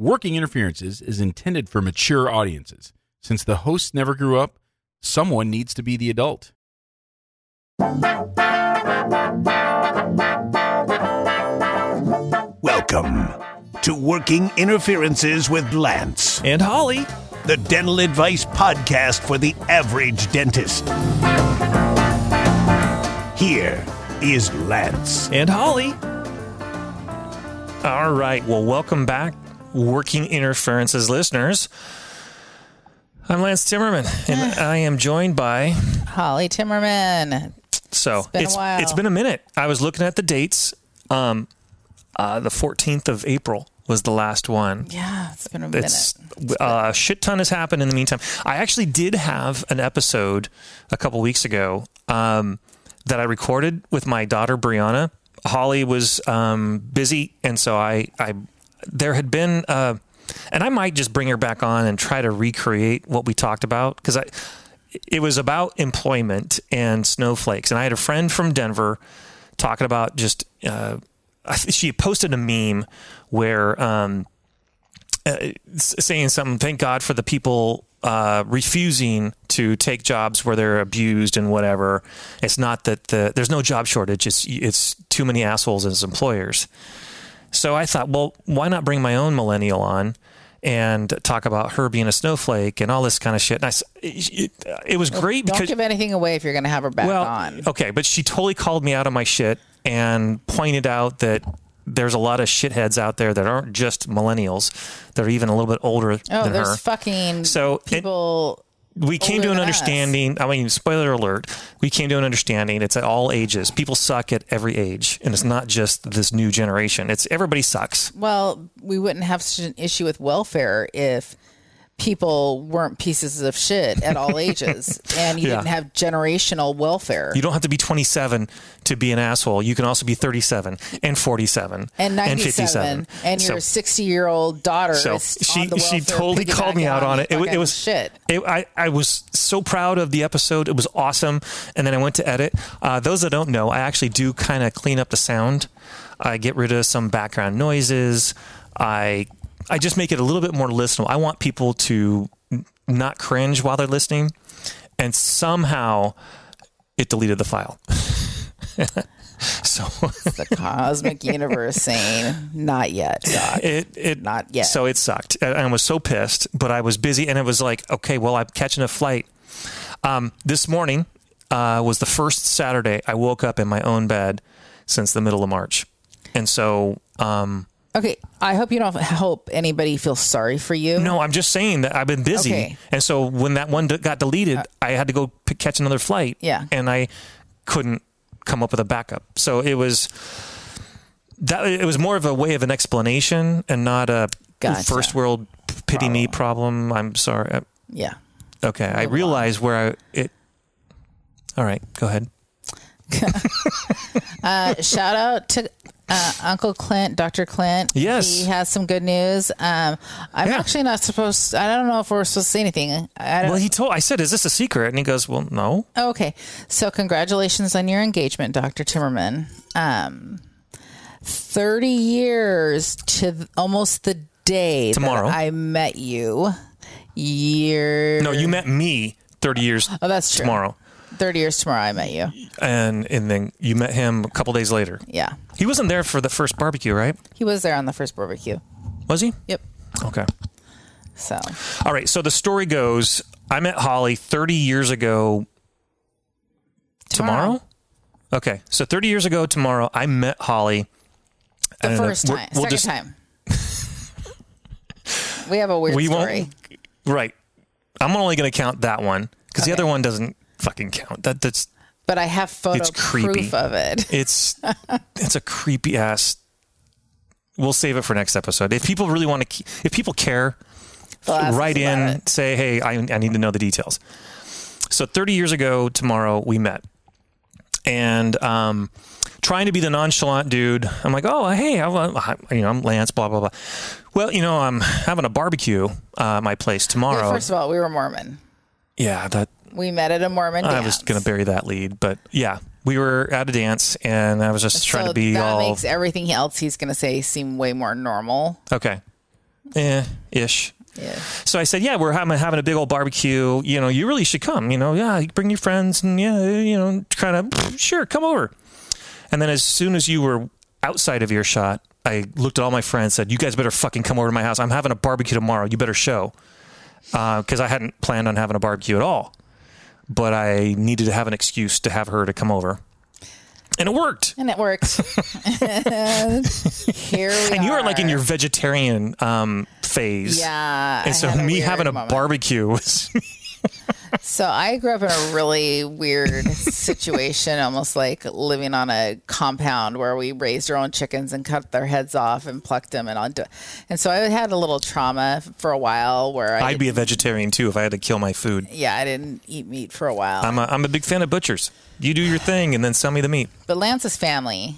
Working Interferences is intended for mature audiences. Since the hosts never grew up, someone needs to be the adult. Welcome to Working Interferences with Lance, And Holly. the dental advice podcast for the average dentist. Here is Lance. And Holly. All right. Well, welcome back, Working Interferences listeners. I'm Lance Timmerman, and I am joined by. Holly Timmerman. So been a while. it's been a minute. I was looking at the dates. Um, uh, the 14th of April was the last one. Yeah, it's been a minute. It's uh, a shit ton has happened in the meantime. I actually did have an episode a couple weeks ago um, that I recorded with my daughter Brianna. Holly was um, busy, and so I, I there had been, uh, and I might just bring her back on and try to recreate what we talked about because I. It was about employment and snowflakes, and I had a friend from Denver talking about just. Uh, she posted a meme where um, uh, saying something. Thank God for the people uh, refusing to take jobs where they're abused and whatever. It's not that the there's no job shortage. It's it's too many assholes as employers. So I thought, well, why not bring my own millennial on and talk about her being a snowflake and all this kind of shit? And I it, it was great Don't because give anything away if you're going to have her back well, on. okay, but she totally called me out of my shit and pointed out that there's a lot of shitheads out there that aren't just millennials; they're even a little bit older. Oh, than there's her. fucking So, it- people. We oh, came to an than us. understanding. I mean, spoiler alert: we came to an understanding. It's at all ages. People suck at every age, and it's not just this new generation. It's everybody sucks. well, we wouldn't have such an issue with welfare if people weren't pieces of shit at all ages and you Yeah. didn't have generational welfare. You don't have to be 27 to be an asshole. You can also be 37 and 47 and 97 57. and your 60 year old daughter So is she on the she totally called me out on it. It, it was shit. It, I I was so proud of the episode. It was awesome. And then I went to edit. Uh, those that don't know, I actually do kind of clean up the sound. I get rid of some background noises. I I just make it a little bit more listenable. I want people to not cringe while they're listening. And somehow it deleted the file. so the cosmic universe saying not yet doc. it it Not yet. So it sucked. And I was so pissed, but I was busy, and it was like, okay, well, I'm catching a flight. Um, this morning uh, was the first Saturday I woke up in my own bed since the middle of March, and so um, okay i hope you don't hope anybody feels sorry for you no, I'm just saying that I've been busy, Okay. and so when that one d- got deleted, I had to go p- catch another flight. Yeah. and I couldn't come up with a backup, so it was. That it was more of a way of an explanation and not a Gotcha. first world pity me problem. I'm sorry. Uh, yeah Okay, I realize where I it. All right, go ahead. uh, shout out to uh, uncle clint dr clint Yes. he has some good news um, i'm Yeah. actually not supposed i don't know if we're supposed to say anything I don't, Well, he told. I said, "Is this a secret?" And he goes, "Well, no." okay so congratulations on your engagement dr timmerman um, 30 years to th- almost the day Tomorrow. that i met you year No, you met me thirty years oh that's true tomorrow, 30 years tomorrow i met you and and then you met him a couple days later. yeah He wasn't there for the first barbecue, right? he was there on the first barbecue Was he? yep Okay. so All right. So the story goes: I met Holly thirty years ago. Tomorrow. Tomorrow. Okay, so thirty years ago tomorrow, I met Holly. The uh, first we're- time, we'll second just- time. we have a weird we story. won't. Right. I'm only going to count that one because the other one doesn't fucking count. That that's But I have photo It's creepy. proof of it. it's it's a creepy ass. We'll save it for next episode. If people really want to, if people care, They'll ask us write in, it. say, hey, I, I need to know the details. So 30 years ago tomorrow, we met. And um, trying to be the nonchalant dude, I'm like, oh, hey, I, I, you know, I'm Lance, blah, blah, blah. Well, you know, I'm having a barbecue uh, at my place Yeah, tomorrow. First of all, we were Mormon. yeah, that We met at a Mormon I dance. was going to bury that lead, but yeah, we were at a dance and I was just trying to be all. that all makes everything else he's going to say seem way more normal. okay. eh, ish. Yeah. So I said, yeah, we're having, having a big old barbecue. You know, you really should come. You know, yeah, bring your friends and yeah, you know, kind of sure, come over. And then as soon as you were outside of earshot, I looked at all my friends, said, you guys better fucking come over to my house. I'm having a barbecue tomorrow. You better show. Because I hadn't planned on having a barbecue at all, but I needed to have an excuse to have her to come over. And it worked. And it worked. and here we And you are. were like in your vegetarian um, phase. Yeah. And so me having a moment. barbecue was So I grew up in a really weird situation, almost like living on a compound where we raised our own chickens and cut their heads off and plucked them and on. And so I had a little trauma for a while where I I'd be a vegetarian too if I had to kill my food. yeah I didn't eat meat for a while. I'm a, I'm a big fan of butchers. You do your thing and then sell me the meat. but Lance's family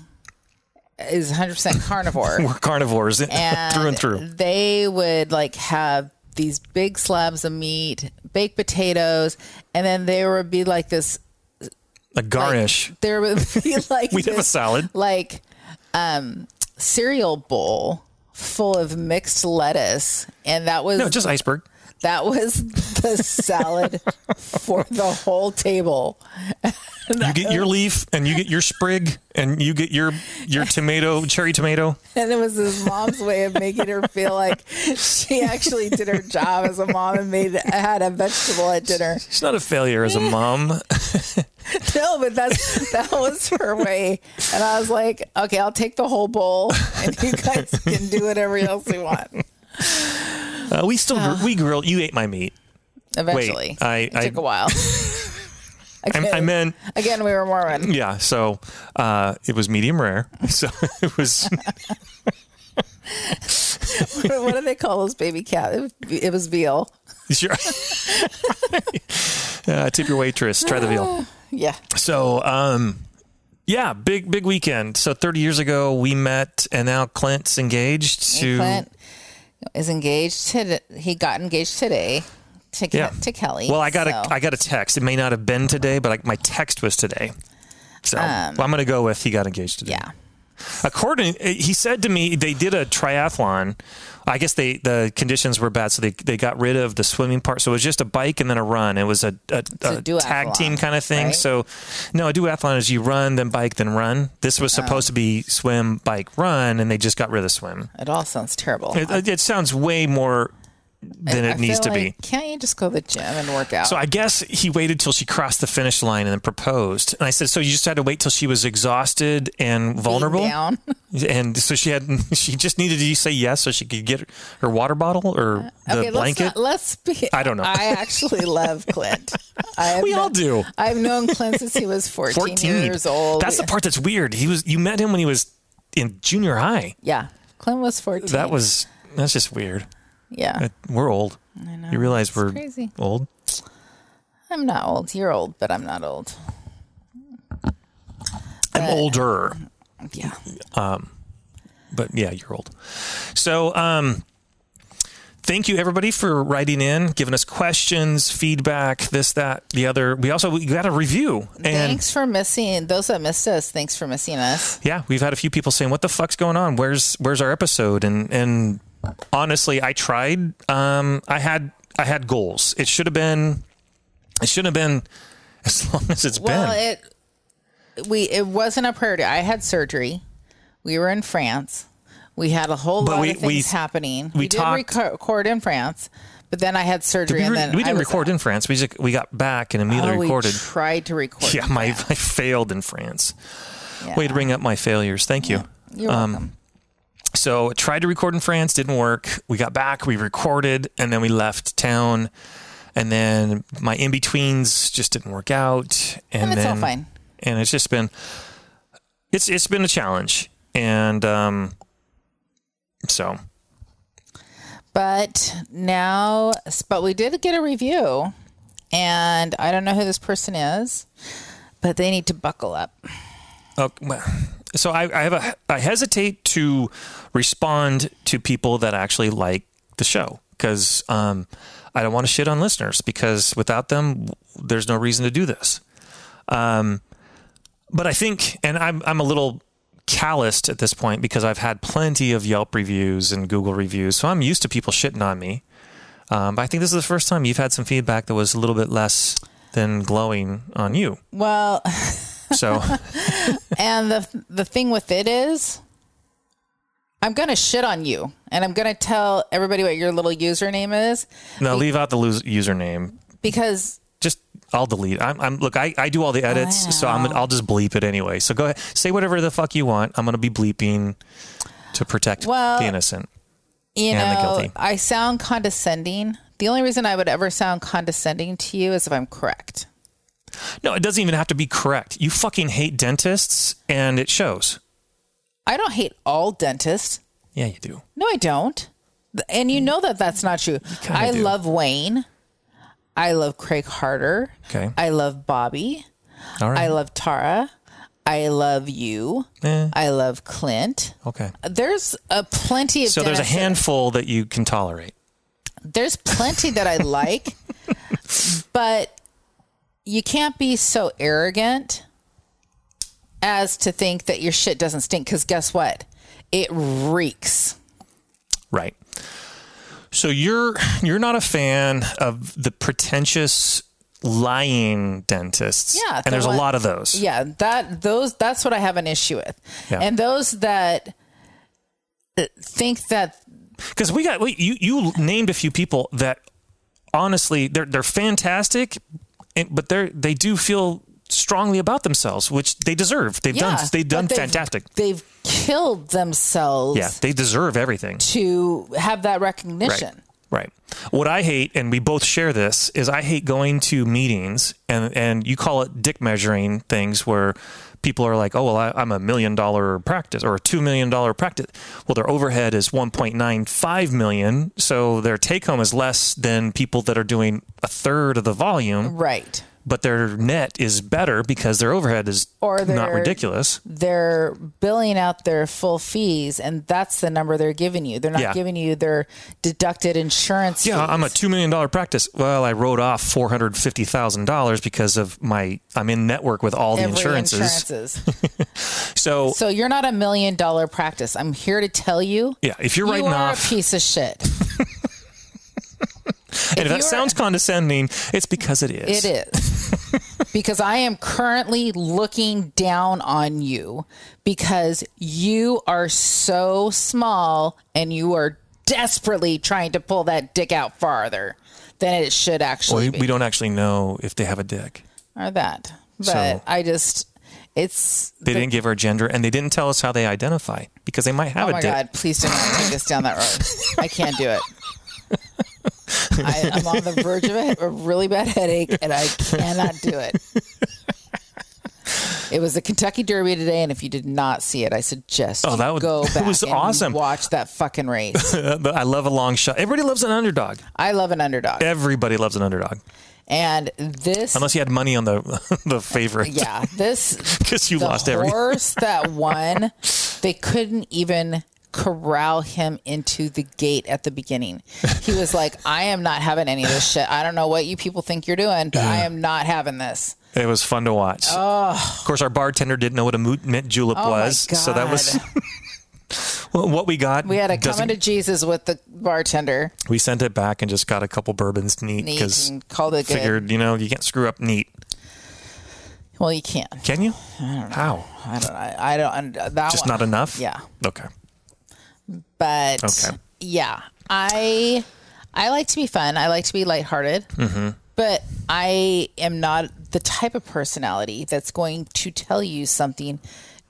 is 100% carnivore. We're carnivores eh, and through and through. They would like have these big slabs of meat, baked potatoes, and then there would be like this. A garnish. There would be like We'd have a salad. like um, cereal bowl full of mixed lettuce, and that was No, just iceberg. That was the salad for the whole table. You get your leaf and you get your sprig and you get your your tomato, cherry tomato. And it was his mom's way of making her feel like she actually did her job as a mom and made had a vegetable at dinner. She's not a failure as a mom. No, but that's that was her way. And I was like, okay, I'll take the whole bowl, and you guys can do whatever else you want. Uh, we still gr- we grilled. You ate my meat. Eventually, I- it I- took a while. I, Again, I meant again, we were Mormon. yeah. So uh, it was medium rare. So it was what do they call those baby cat? It was, it was veal. sure. uh, tip your waitress. Try the veal. Yeah, So, um, yeah, big big weekend. So 30 years ago we met, and now Clint's engaged to. Clint is engaged. To, he got engaged today to Ke- Yeah. to Kelly. Well, I got so- a I got a text. It may not have been today, but my text was today. So um, well, I'm going to go with he got engaged today. yeah. According, eh, he said to me, they did a triathlon. I guess they the conditions were bad, so they they got rid of the swimming part. So it was just a bike and then a run. It was a, a, a a tag team kind of thing. right? So no, a duathlon is you run, then bike, then run. This was oh. supposed to be swim, bike, run, and they just got rid of the swim. It all sounds terrible. It- it sounds way more than I it needs to feel be. Can't you just go to the gym and work out? So I guess he waited till she crossed the finish line and then proposed. And I said, "So you just had to wait till she was exhausted and vulnerable?" And so she had she just needed to say yes so she could get her water bottle or uh, the okay, blanket. Let's, not, let's be. I don't know. I actually love Clint. I we known- all do. I've known Clint since he was 14, 14 years old. That's the part that's weird. He was you met him when he was in junior high. Yeah, Clint was 14. That was that's just weird. Yeah. We're old. I know. You realize It's we're crazy. old? I'm not old. You're old, but I'm not old. I'm older. Yeah. Um, but yeah, you're old. So, um, thank you everybody for writing in, giving us questions, feedback, this, that, the other. We also we got a review, and thanks for missing those that missed us. Thanks for missing us. yeah, we've had a few people saying, "What the fuck's going on? Where's where's our episode?" And and honestly, I tried. Um, I had I had goals. It should have been. It shouldn't have been as long as it's Well, been. it we it wasn't a priority. I had surgery. We were in France. We had a whole But lot we- of things we- happening. we We, did record in France, but then I had surgery, we, and then we didn't record in France. We just, we got back and immediately Oh, recorded. We tried to record. Yeah, my France. I failed in France. Yeah. Way to bring up my failures. Thank you. You're um, welcome. So tried to record in France, didn't work. We got back, we recorded, and then we left town. And then my in betweens just didn't work out. And, And it's all then, fine. And it's just been it's it's been a challenge. And um so But now, but we did get a review, and I don't know who this person is, but they need to buckle up. Okay, so I, I have a I hesitate to respond to people that actually like the show because um, I don't want to shit on listeners because without them, there's no reason to do this. Um, but I think, and I'm I'm a little calloused at this point because I've had plenty of Yelp reviews and Google reviews, so I'm used to people shitting on me. Um, but I think this is the first time you've had some feedback that was a little bit less than glowing on you. Well, So and the the thing with it is, I'm gonna shit on you, and I'm gonna tell everybody what your little username is no, leave out the lose- username. because Just I'll delete. I'm, I'm look. I, I do all the edits, so I'm I'll just bleep it anyway. So go ahead, say whatever the fuck you want. I'm gonna be bleeping to protect Well, the innocent. you And the know guilty. I sound condescending. The only reason I would ever sound condescending to you is if I'm correct. No, it doesn't even have to be correct. You fucking hate dentists, and it shows. I don't hate all dentists. Yeah, you do. No, I don't. And you know that that's not true. I do. love Wayne. I love Craig Harder. Okay. I love Bobby. All right. I love Tara. I love you. Eh, I love Clint. okay. There's a plenty of So there's a dentists handful that you can tolerate. there's plenty that I like, but you can't be so arrogant as to think that your shit doesn't stink. Because guess what? It reeks. Right. So you're you're not a fan of the pretentious lying dentists. Yeah, And there's one- a lot of those. Yeah, that those that's what I have an issue with. Yeah. And those that uh, think that Because we got wait, you you named a few people that honestly they're they're fantastic, and, but they're they do feel strongly about themselves, which they deserve. They've yeah, done they've done but fantastic. They've killed themselves Yeah, they deserve everything. to have that recognition. Right. What I hate, and we both share this, is I hate going to meetings and and you call it dick measuring things where people are like, oh well, I, I'm a million dollar practice or a two million dollar practice. Well, their overhead is 1.95 million, so their take home is less than people that are doing a third of the volume, Right. But their net is better because their overhead is Or not ridiculous. They're billing out their full fees, and that's the number they're giving you. They're not Yeah. giving you their deducted insurance. Yeah, fees. I'm a two million dollar practice. Well, I wrote off four hundred fifty thousand dollars because of my I'm in network with all the Every insurances. insurances. So so you're not a million dollar practice. I'm here to tell you. yeah, if you're You writing are off, a piece of shit. and if that sounds condescending, it's because it is. It is. because I am currently looking down on you because you are so small and you are desperately trying to pull that dick out farther than it should actually Well, be. we don't actually know if they have a dick. or that. But So- I just, it's. They didn't give our gender, and they didn't tell us how they identify because they might have Oh a my dick. God, please do not take us down that road. I can't do it. I, I'm on the verge of a, a really bad headache, and I cannot do it. It was the Kentucky Derby today, and if you did not see it, I suggest Oh, that would- go it back was and awesome. watch that fucking race. I love a long shot. Everybody loves an underdog. I love an underdog, Everybody loves an underdog, and this, unless you had money on the the favorite. yeah, this because you lost every. horse that won, they couldn't even corral him into the gate at the beginning. He was like, I am not having any of this shit. I don't know what you people think you're doing, but I am not having this. It was fun to watch. Of course, our bartender didn't know what a mint julep Oh was, so that was well, what we got. We had to come doesn't- Jesus with the bartender, We sent it back and just got a couple bourbons neat because called it good. figured you know you can't screw up neat, Well, you can. can you? I How? I don't. I, I don't. That Just one- not enough. Yeah, Okay. But Okay. yeah, I I like to be fun. I like to be lighthearted. Mm-hmm. But I am not the type of personality that's going to tell you something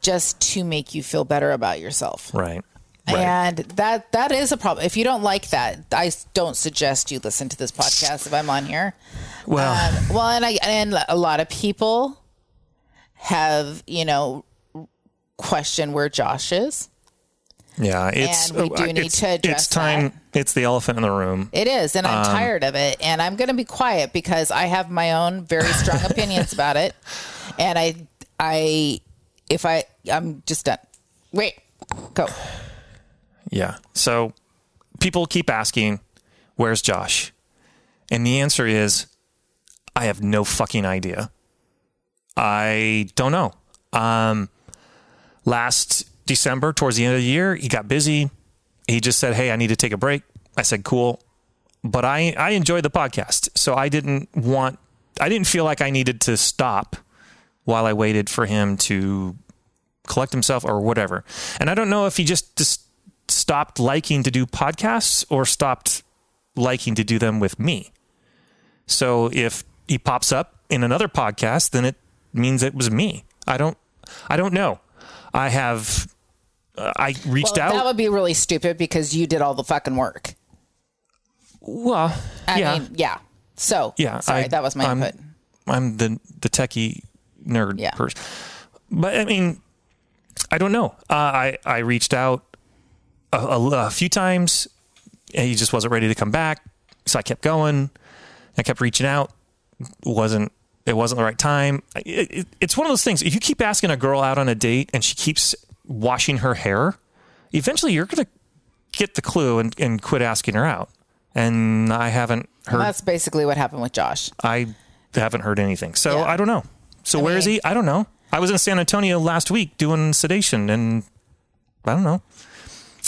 just to make you feel better about yourself. Right. Right. And that that is a problem. If you don't like that, I don't suggest you listen to this podcast if I'm on here. well, Um, well, and I and a lot of people have you know questioned where Josh is. Yeah. It's and we do uh, need it's, to address It's time. It's the elephant in the room. It is, and Um, I'm tired of it. And I'm going to be quiet because I have my own very strong opinions about it. And I, I, if I, I'm just done. Wait, go. Yeah. So people keep asking, "Where's Josh?" And the answer is, I have no fucking idea. I don't know. Um, last December, towards the end of the year, he got busy. He just said, "Hey, I need to take a break." I said, "Cool," but I I enjoyed the podcast, so I didn't want I didn't feel like I needed to stop while I waited for him to collect himself or whatever. And I don't know if he just, just stopped liking to do podcasts or stopped liking to do them with me. So if he pops up in another podcast, then it means it was me. I don't I don't know. I have uh, I reached Well, out. that would be really stupid because you did all the fucking work. well, I yeah. mean, yeah. So, Yeah, sorry, I- that was my I'm- input. I'm the the techie nerd Yeah. person. But I mean, I don't know. Uh, I I reached out a, a, a few times, and he just wasn't ready to come back. So I kept going. I kept reaching out. wasn't It wasn't the right time. It, it, it's one of those things. If you keep asking a girl out on a date and she keeps washing her hair, eventually you're gonna get the clue and, and quit asking her out. And I haven't heard. That's basically what happened with Josh. I haven't heard anything. So Yeah. I don't know. So I where is mean- he? I don't know. I was in San Antonio last week doing sedation and I don't know.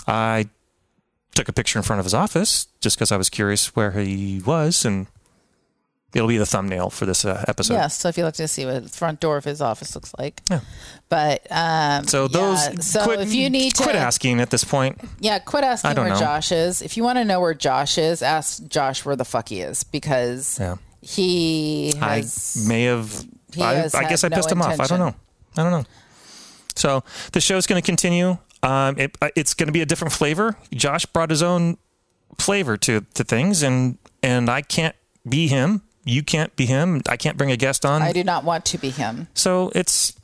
I took a picture in front of his office just because I was curious where he was and it'll be the thumbnail for this uh, episode. yeah, so if you look to see what the front door of his office looks like. Yeah. But um So those yeah, so quit, if you need to quit asking at this point. Yeah, quit asking I don't where know. Josh is. If you want to know where Josh is, ask Josh where the fuck he is because Yeah. he has I may have. I, I guess I no pissed him off. I don't know. I don't know. So the show's going to continue. Um, it, uh, it's going to be a different flavor. Josh brought his own flavor to to things, and and I can't be him. You can't be him. I can't bring a guest on. I do not want to be him. So it's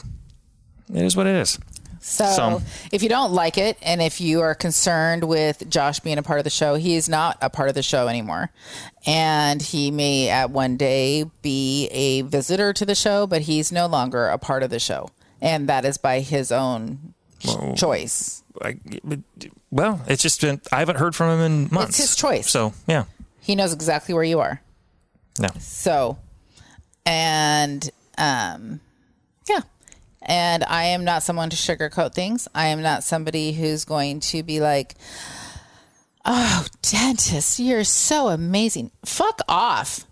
it is what it is. So, So- if you don't like it and if you are concerned with Josh being a part of the show, he is not a part of the show anymore. And he may at one day be a visitor to the show, but he's no longer a part of the show. And that is by his own choice. I, well, it's just been I haven't heard from him in months. It's his choice. So yeah, He knows exactly where you are. No. So, and um, yeah. And I am not someone to sugarcoat things. I am not somebody who's going to be like, oh, dentist, you're so amazing. Fuck off.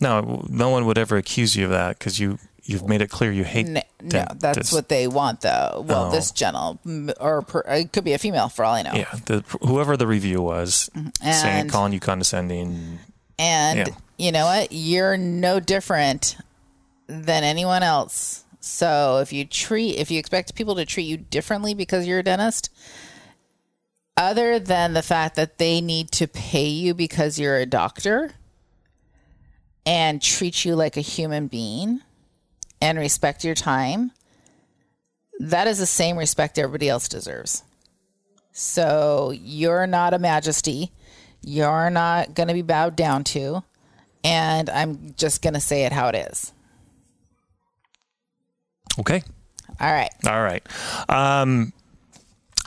No, no one would ever accuse you of that because you you've made it clear you hate. No, no that's what they want, though. Well, Oh. this gentle, or per, it could be a female for all I know. Yeah, the, whoever the review was saying Mm-hmm. Calling you condescending. And Yeah. You know what? You're no different than anyone else. So if you treat, if you expect people to treat you differently because you're a dentist, other than the fact that they need to pay you because you're a doctor and treat you like a human being and respect your time, that is the same respect everybody else deserves. So you're not a majesty. You're not going to be bowed down to. And I'm just going to say it how it is. Okay. All right. All right. Um,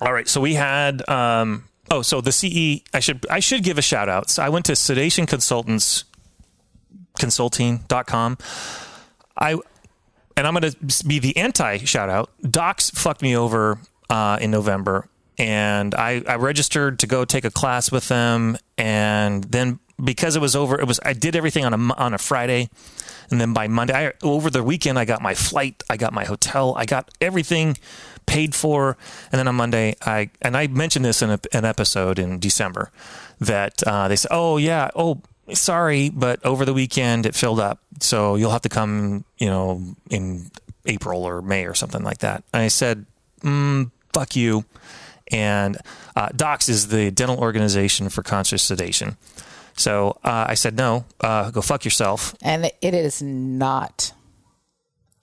all right. So we had. Um, oh, so the CE. I should I should give a shout out. So I went to Sedation Consultants Consulting.com. I and I'm going to be the anti shout out. Docs fucked me over uh, in November, and I, I registered to go take a class with them, and then because it was over, it was I did everything on a on a Friday, and then by Monday, I, over the weekend, I got my flight, I got my hotel, I got everything paid for, and then on Monday, I and I mentioned this in a, an episode in December that uh, they said, oh yeah, oh sorry, but over the weekend it filled up, so you'll have to come, you know, in April or May or something like that. And I said, mm, fuck you. And uh, DOCS is the dental organization for conscious sedation. So uh, I said, no, uh, go fuck yourself. And it is not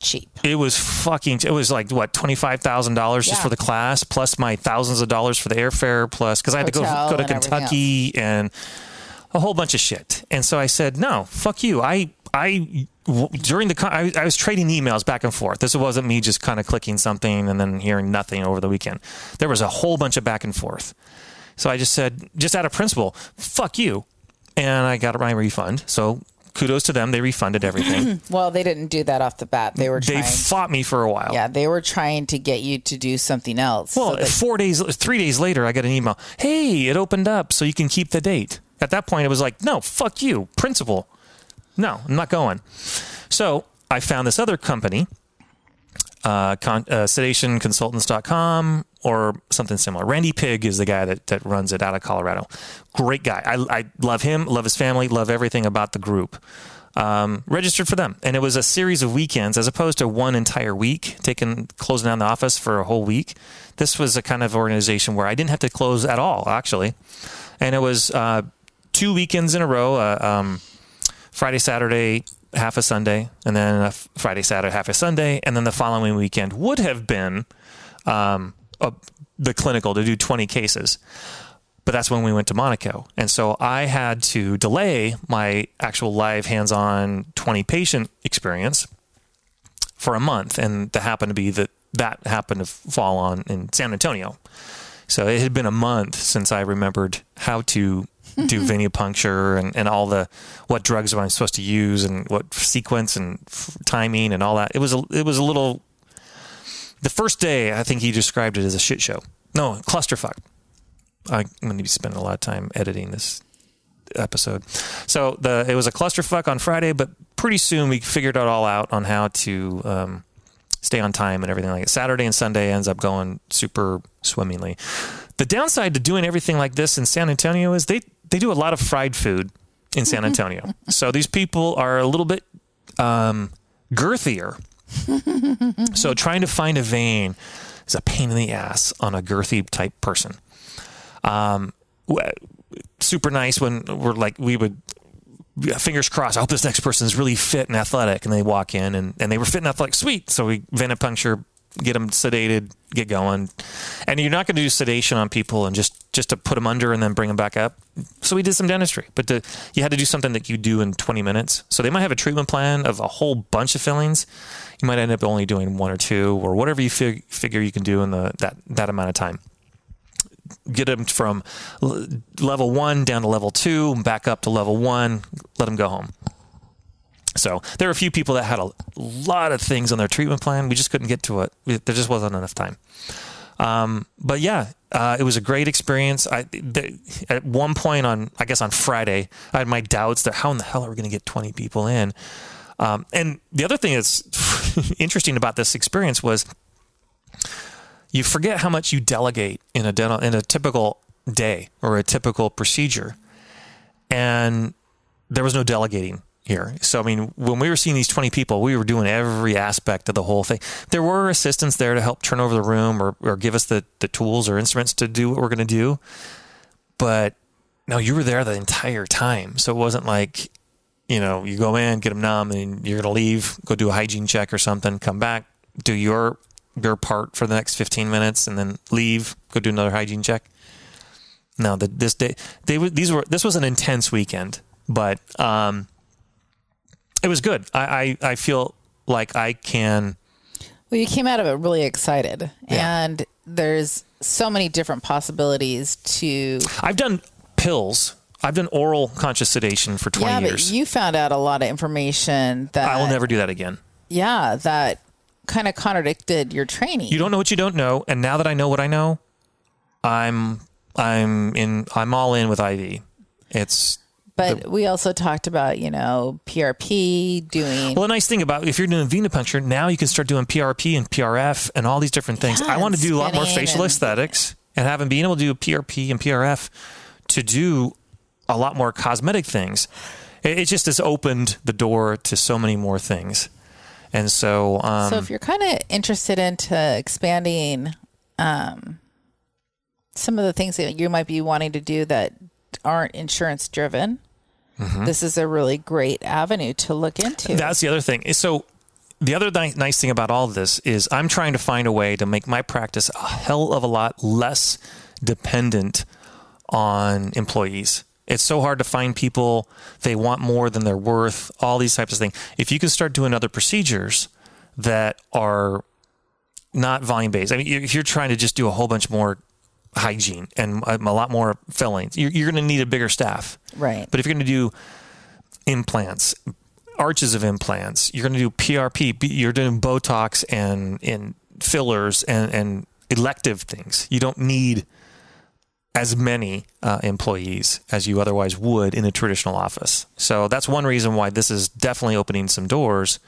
cheap. It was fucking, it was like, what, $25,000 just for the class, plus my thousands of dollars for the airfare, plus, because I had to go, go to and Kentucky and a whole bunch of shit. And so I said, no, fuck you. I, I, during the, I, I was trading emails back and forth. This wasn't me just kind of clicking something and then hearing nothing over the weekend. There was a whole bunch of back and forth. So I just said, just out of principle, fuck you. And I got my refund. So kudos to them. They refunded everything. Well, they didn't do that off the bat. They were they fought me for a while. yeah, they were trying to get you to do something else. Well, so that- four days, three days later, I got an email. Hey, it opened up, so you can keep the date. At that point, it was like, no, fuck you, principle. No, I'm not going. So I found this other company, uh, con- uh, sedationconsultants.com or something similar. Randy Pig is the guy that, that runs it out of Colorado. Great guy. I, I love him, love his family, love everything about the group. Um, registered for them, and it was a series of weekends as opposed to one entire week, taking closing down the office for a whole week. This was a kind of organization where I didn't have to close at all, actually, and it was uh, two weekends in a row. Uh, um, Friday, Saturday, half a Sunday, and then Friday, Saturday, half a Sunday, and then the following weekend would have been um, a, the clinical to do 20 cases. But that's when we went to Monaco. And so I had to delay my actual live hands on 20 patient experience for a month. And that happened to be that that happened to fall on in San Antonio. So it had been a month since I remembered how to do venipuncture and, and all the what drugs am I supposed to use and what sequence and f- timing and all that. It was a it was a little. The first day, I think he described it as a shit show. No, clusterfuck. I'm going to be spending a lot of time editing this episode. So the it was a clusterfuck on Friday, but pretty soon we figured it all out on how to um, stay on time and everything like that. Saturday and Sunday ends up going super swimmingly. The downside to doing everything like this in San Antonio is they they do a lot of fried food in San Antonio. so these people are a little bit um, girthier. so trying to find a vein is a pain in the ass on a girthy type person. Um, super nice when we're like we would fingers crossed. I hope this next person is really fit and athletic, and they walk in and, and they were fit and athletic. Sweet. So we venipuncture, get them sedated, get going. And you're not going to do sedation on people and just just to put them under and then bring them back up. So we did some dentistry, but you had to do something that you do in 20 minutes. So they might have a treatment plan of a whole bunch of fillings. You might end up only doing one or two or whatever you fig- figure you can do in the that that amount of time get them from level one down to level two, back up to level one, let them go home. So there are a few people that had a lot of things on their treatment plan. We just couldn't get to it. There just wasn't enough time. Um, but yeah, uh, it was a great experience. I at one point on, I guess on Friday, I had my doubts that how in the hell are we going to get 20 people in? Um, and the other thing that's interesting about this experience was you forget how much you delegate in a dental in a typical day or a typical procedure and there was no delegating here. So i mean when we were seeing these 20 people we were doing every aspect of the whole thing. There were assistants there to help turn over the room or, or give us the, the tools or instruments to do what we're going to do. But no you were there the entire time. So it wasn't like you know you go in get them numb and you're going to leave go do a hygiene check or something come back do your your part for the next 15 minutes and then leave, go do another hygiene check. No, the, this day, they these were, this was an intense weekend, but, um, it was good. I, I, I feel like I can, Well, you came out of it really excited, Yeah. and there's so many different possibilities to. I've done pills. I've done oral conscious sedation for 20 yeah, years. but you found out a lot of information that I will never do that again. Yeah, that kind of contradicted your training. You don't know what you don't know, and now that I know what I know, I'm I'm in I'm all in with IV. It's but we also talked about you know PRP doing. Well, the nice thing about if you're doing venipuncture, now you can start doing PRP and PRF and all these different things. Yeah, I want to do a lot more facial and- aesthetics and having being able to do PRP and PRF to do a lot more cosmetic things. It, it just has opened the door to so many more things. And so, um, so if you're kind of interested into expanding um, some of the things that you might be wanting to do that aren't insurance driven, Mm-hmm. this is a really great avenue to look into. That's the other thing. So the other ni- nice thing about all this is I'm trying to find a way to make my practice a hell of a lot less dependent on employees. It's so hard to find people. They want more than they're worth. All these types of things. If you can start doing other procedures that are not volume based. I mean, if you're trying to just do a whole bunch more hygiene and a, a lot more fillings, you're, you're going to need a bigger staff. right. But if you're going to do implants, arches of implants. You're going to do PRP. You're doing Botox and and fillers and and elective things. You don't need as many uh, employees as you otherwise would in a traditional office. So that's one reason why this is definitely opening some doors.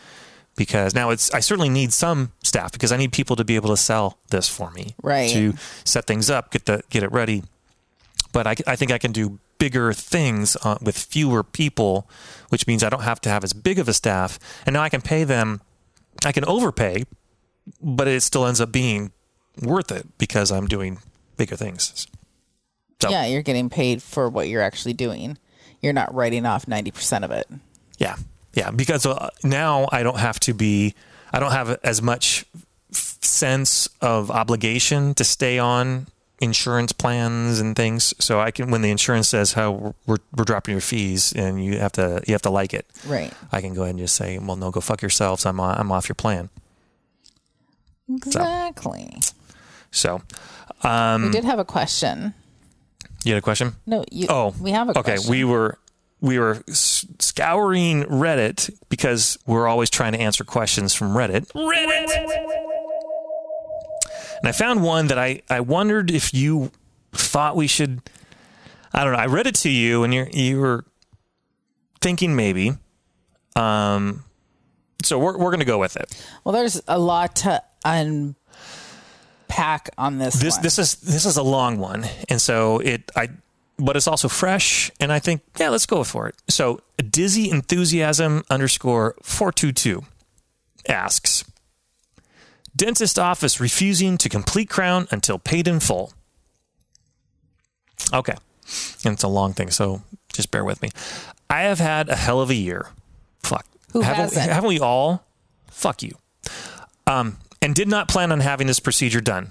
Because now it's I certainly need some staff because I need people to be able to sell this for me, Right. To set things up, get the get it ready. But I, I think I can do bigger things uh, with fewer people, which means I don't have to have as big of a staff, and now I can pay them. I can overpay, but it still ends up being worth it because I'm doing bigger things. So- Yeah, you're getting paid for what you're actually doing. You're not writing off 90% of it. Yeah, yeah. Because uh, now I don't have to be. I don't have as much sense of obligation to stay on insurance plans and things. So I can, when the insurance says how we're, we're dropping your fees and you have to you have to like it, Right. I can go ahead and just say, well, no, go fuck yourselves. I'm I'm off your plan. Exactly. So, um, we did have a question. you had a question? No, you. Oh, we have a question. okay. question. We were we were scouring Reddit because we're always trying to answer questions from Reddit. Reddit. And I found one that I I wondered if you thought we should. I don't know. I read it to you, and you you were thinking maybe. Um, so we're we're gonna go with it. Well, there's a lot to unpack on this. this one. this is this is a long one and so it i but it's also fresh and i think yeah let's go for it. So dizzy enthusiasm underscore 422 asks dentist office refusing to complete crown until paid in full. Okay and it's a long thing so just bear with me. I have had a hell of a year. Fuck. Who haven't, hasn't? haven't we all? Fuck you. Um and did not plan on having this procedure done.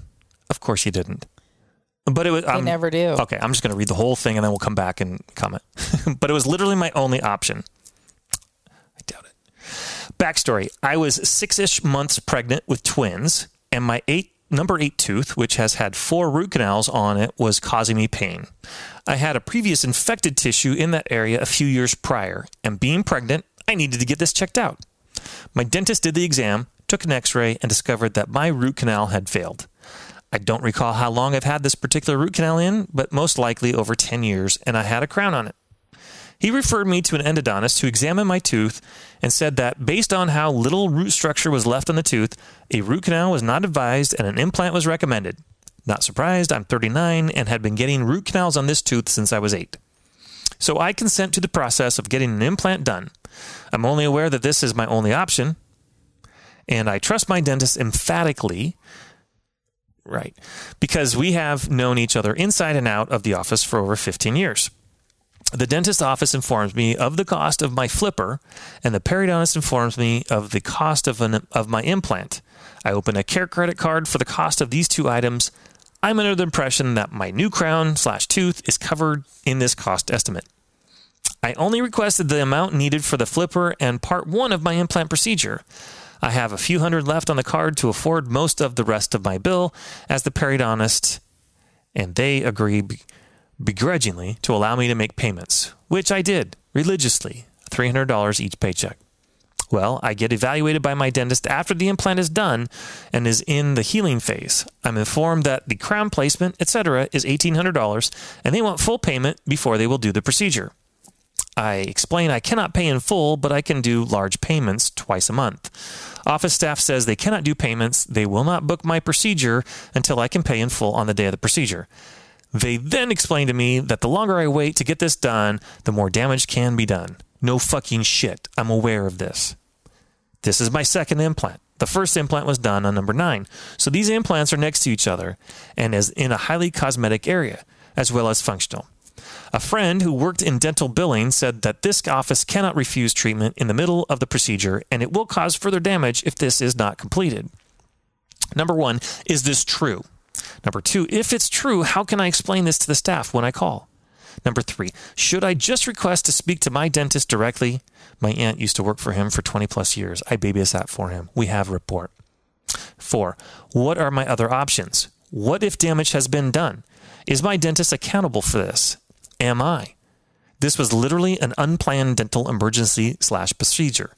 Of course you didn't but it was they I'm- never do. Okay, I'm just going to read the whole thing and then we'll come back and comment. but it was literally my only option. I doubt it. Backstory I was six ish months pregnant with twins, and my eight, number eight tooth, which has had four root canals on it, was causing me pain. I had a previous infected tissue in that area a few years prior, and being pregnant, I needed to get this checked out. My dentist did the exam, took an x ray, and discovered that my root canal had failed. I don't recall how long I've had this particular root canal in, but most likely over 10 years, and I had a crown on it. He referred me to an endodontist who examined my tooth and said that based on how little root structure was left on the tooth, a root canal was not advised and an implant was recommended. Not surprised, I'm 39 and had been getting root canals on this tooth since I was 8. So I consent to the process of getting an implant done. I'm only aware that this is my only option, and I trust my dentist emphatically Right. Because we have known each other inside and out of the office for over 15 years. The dentist office informs me of the cost of my flipper, and the periodontist informs me of the cost of, an, of my implant. I open a care credit card for the cost of these two items. I'm under the impression that my new crown slash tooth is covered in this cost estimate. I only requested the amount needed for the flipper and part one of my implant procedure. I have a few hundred left on the card to afford most of the rest of my bill as the periodontist, and they agree begrudgingly to allow me to make payments, which I did religiously, $300 each paycheck. Well, I get evaluated by my dentist after the implant is done and is in the healing phase. I'm informed that the crown placement, etc., is $1,800 and they want full payment before they will do the procedure. I explain I cannot pay in full, but I can do large payments twice a month. Office staff says they cannot do payments. They will not book my procedure until I can pay in full on the day of the procedure. They then explain to me that the longer I wait to get this done, the more damage can be done. No fucking shit. I'm aware of this. This is my second implant. The first implant was done on number nine. So these implants are next to each other and is in a highly cosmetic area, as well as functional. A friend who worked in dental billing said that this office cannot refuse treatment in the middle of the procedure and it will cause further damage if this is not completed. Number one, is this true? Number two, if it's true, how can I explain this to the staff when I call? Number three, should I just request to speak to my dentist directly? My aunt used to work for him for 20 plus years. I babysat for him. We have report. Four, what are my other options? What if damage has been done? Is my dentist accountable for this? Am I? This was literally an unplanned dental emergency slash procedure.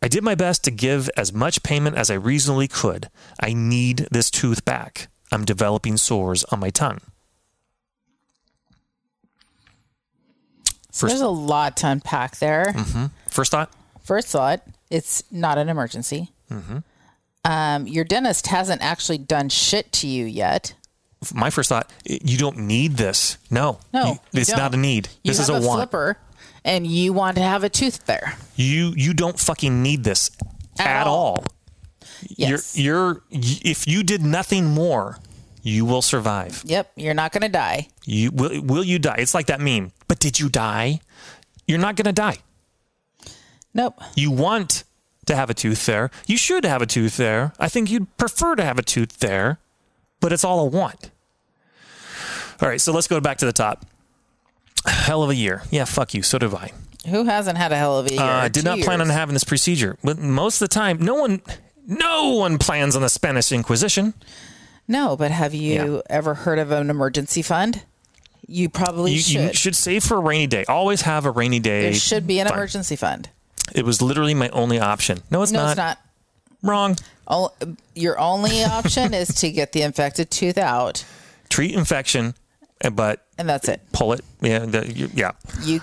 I did my best to give as much payment as I reasonably could. I need this tooth back. I'm developing sores on my tongue. So there's a lot to unpack there. First thought? First thought, it's not an emergency. Mm-hmm. Um, your dentist hasn't actually done shit to you yet. My first thought, you don't need this. No. No, You- it's don't. not a need. You this have is a, a, want. flipper, and you want to have a tooth there. You you don't fucking need this at, At all. all. Yes. You're you're if you did nothing more, you will survive. Yep. You're not going to die. You will will you die? It's like that meme. But did you die? You're not going to die. Nope. You want to have a tooth there. You should have a tooth there. I think you'd prefer to have a tooth there, but it's all a want. All right, so let's go back to the top. Hell of a year. Yeah, fuck you. So did I. Who hasn't had a hell of a year? Uh, I did Two not plan on having this procedure, but most of the time, no one, no one plans on the Spanish Inquisition. No, but have you Yeah. ever heard of an emergency fund? You probably You should. you should save for a rainy day. Always have a rainy day. there should be an fund. emergency fund. It was literally my only option. No, it's No, not. it's not. Wrong. O- Your only option is to get the infected tooth out, Treat infection, uh, but and that's it. pull it. Yeah, the, you- yeah. You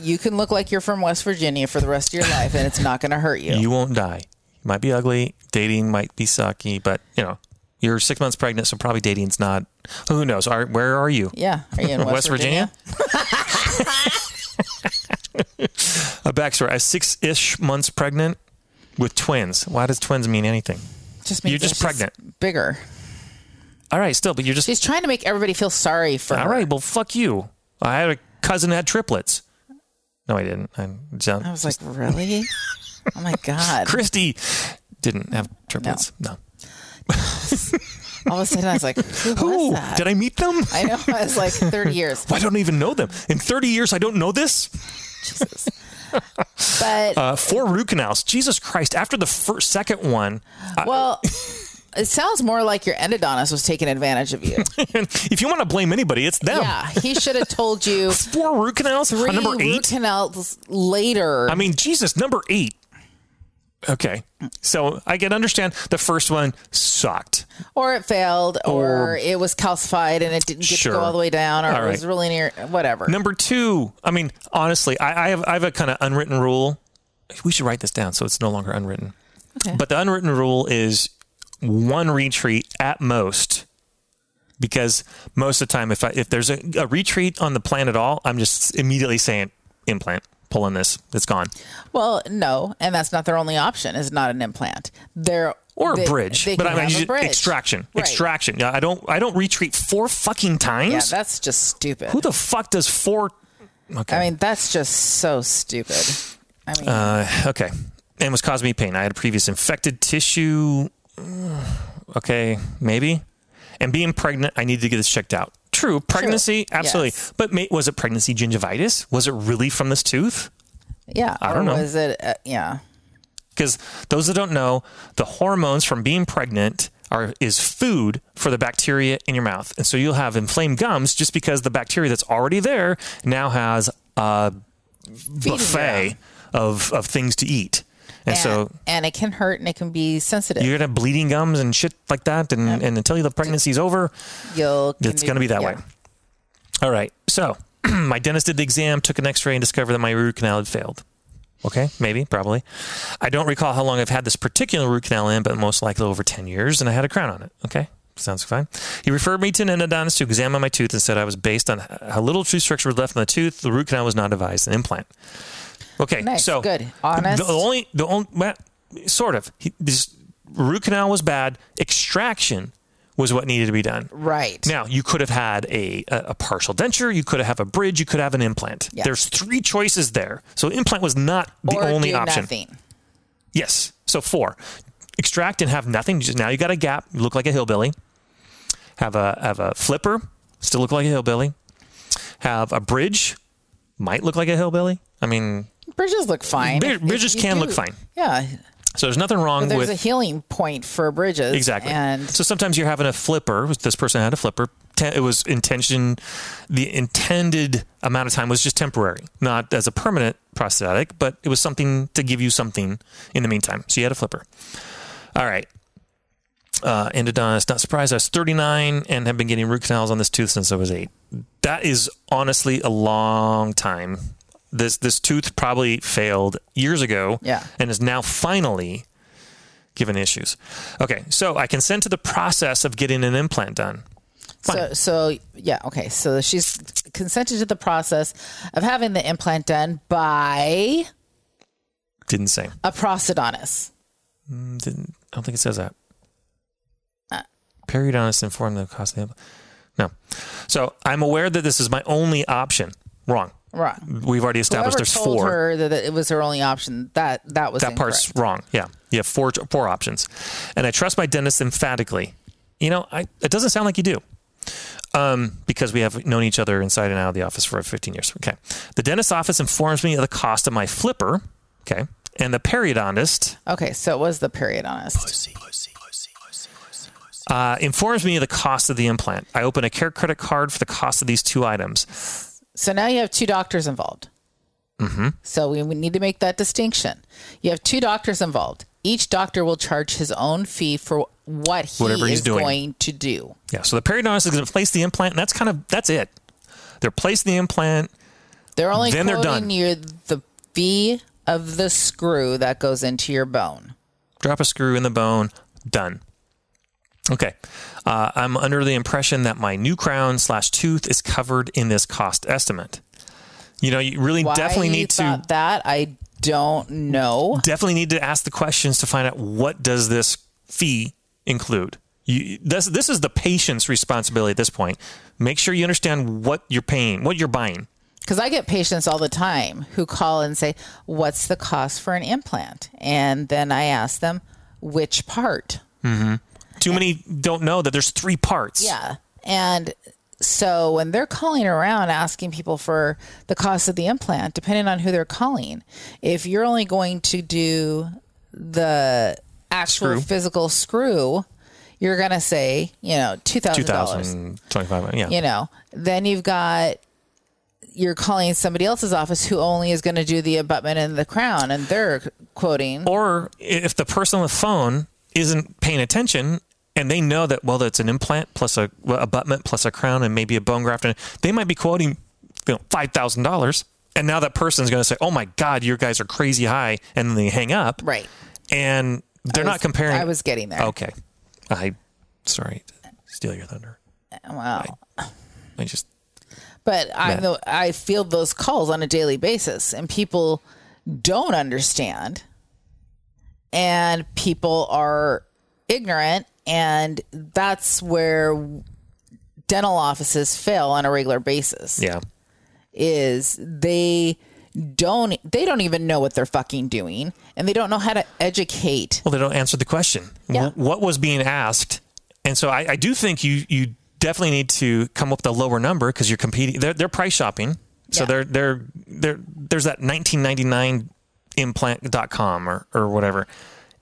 you can look like you're from West Virginia for the rest of your life, and it's not going to hurt you. You won't die. You might be ugly. Dating might be sucky, but you know, you're six months pregnant, so probably dating's not. Who knows? Are, where are you? yeah, are you in West, West Virginia? A backstory: I was six-ish months pregnant with twins. Why does twins mean anything? Just means You're just pregnant. bigger. All right, still, but you're just She's trying to make everybody feel sorry for all her. right. Well, fuck you. I had a cousin that had triplets. No, I didn't. I'm I was like, really? oh my god! Christy didn't have triplets. No. All of a sudden, I was like, who was Who that? did I meet them? I know. I was like 30 years. I don't even know them. In 30 years, I don't know this. Jesus. But Uh, four root canals. Jesus Christ! After the first, second one, well, it sounds more like your endodontist was taking advantage of you. if you want to blame anybody, it's them. yeah, he should have told you Four root canals. three number root eight. canals later. I mean, Jesus, number eight. Okay, so I can understand the first one sucked. or it failed, or, Or- it was calcified and it didn't get Sure. to go all the way down, or All it was really near. Whatever. Number two, I mean, honestly, I, I have I have a kind of unwritten rule. We should write this down so it's no longer unwritten. Okay. But the unwritten rule is one retreat at most, because most of the time, if I, if there's a, a retreat on the plan at all, I'm just immediately saying implant, pulling this, it's gone, Well, no, and that's not their only option. Is not an implant. They're or they- a bridge. but I mean, have a bridge. extraction, Right. extraction. Yeah, I don't I don't retreat four fucking times. Yeah, that's just stupid. Who the fuck does four? Okay. I mean, that's just so stupid. I mean, Uh, okay. And was causing me pain. I had a previous infected tissue. Okay, maybe. And being pregnant, I needed to get this checked out. True, pregnancy, absolutely. Yes. But ma- was it pregnancy gingivitis? Was it really from this tooth? yeah. I don't or know. Was it? Uh, yeah. Because those that don't know, the hormones from being pregnant are is food for the bacteria in your mouth, and so you'll have inflamed gums just because the bacteria that's already there now has a buffet of of things to eat, and, And, so and it can hurt and it can be sensitive. you're gonna have bleeding gums and shit like that, and, and until the pregnancy's over, You'll. it's gonna be that yeah. way. All right, so my dentist did the exam, took an X-ray, and discovered that my root canal had failed. Okay, maybe, probably. I don't recall how long I've had this particular root canal in, but most likely over 10 years, and I had a crown on it. Okay, sounds fine. He referred me to an endodontist to examine my tooth and said I was based on how little tooth structure was left in the tooth. The root canal was not advised an implant. Okay, Nice, so good. Honest. The only, the only, well, sort of. He, this root canal was bad. Extraction was what needed to be done. Right. Now, you could have had a, a, a partial denture, you could have a bridge, you could have an implant. Yeah. There's three choices there. So implant was not the or only option. Nothing. Yes. So four. Extract and have nothing. Just now you got a gap. You look like a hillbilly. Have a have a flipper. Still look like a hillbilly. Have a bridge. Might look like a hillbilly. I mean, Bridges look fine. Brid- If- if bridges can do- look fine. Yeah. so there's nothing wrong There's with There's a healing point for bridges. Exactly. And so sometimes you're having a flipper. This person had a flipper. it was intention. The intended amount of time was just temporary, not as a permanent prosthetic, but it was something to give you something in the meantime. So you had a flipper. All right. Uh, endodontist, not surprised. I was 39 and have been getting root canals on this tooth since I was eight. That is honestly a long time. This this tooth probably failed years ago, Yeah. and is now finally given issues. Okay, so I consent to the process of getting an implant done. So, so yeah, okay. So she's consented to the process of having the implant done by Didn't say. a prosthodontist. Mm, didn't. I don't think it says that. Uh. Periodontist informed the cost of the implant. No. So I'm aware that this is my only option. Wrong. Right. We've already established Whoever there's told four. her that, that it was her only option, that that was that part's wrong. Yeah, you have four four options, and I trust my dentist emphatically. You know, I, it doesn't sound like you do, um, because we have known each other inside and out of the office for 15 years. Okay, the dentist's office informs me of the cost of my flipper. Okay, and the periodontist Okay, so it was the periodontist. uh, informs me of the cost of the implant. I open a care credit card for the cost of these two items. So now you have two doctors involved. Mm-hmm. So we, we need to make that distinction. You have two doctors involved. Each doctor will charge his own fee for what he Whatever he's is doing. going to do. Yeah, so the periodontist is going to place the implant, and that's kind of that's it. They're placing the implant. They're only Then they're done. you the fee of the screw that goes into your bone. drop a screw in the bone, done. Okay. Uh, I'm under the impression that my new crown slash tooth is covered in this cost estimate. You know, you really Why definitely need to that I don't know. definitely need to ask the questions to find out what does this fee include. You, this this is the patient's responsibility at this point. Make sure you understand what you're paying, what you're buying. Because I get patients all the time who call and say, What's the cost for an implant? And then I ask them, Which part? Too many don't know that there's three parts. Yeah. And so when they're calling around asking people for the cost of the implant, depending on who they're calling, if you're only going to do the actual Screw. physical screw, you're going to say, you know, $2,000. 2025. Yeah. You know, then you've got you're calling somebody else's office who only is going to do the abutment and the crown and they're quoting Or if the person on the phone isn't paying attention and they know that, well, that's an implant plus a abutment plus a crown and maybe a bone graft, and they might be quoting you know, $5,000. And now that person's going to say, oh my God, you guys are crazy high. And then they hang up. right. And they're I not comparing. I was getting there. Okay. I, sorry to steal your thunder. Uh, well, I just, But I. I field those calls on a daily basis, and people don't understand, and people are ignorant, and that's where dental offices fail on a regular basis. yeah. Is they don't they don't even know what they're fucking doing, and they don't know how to educate. Well, they don't answer the question. Yeah. What was being asked? And so I, I do think you you definitely need to come up with a lower number because you're competing. They're they're price shopping. So Yeah. they're they're they're there's that 1999 implant.com or or whatever,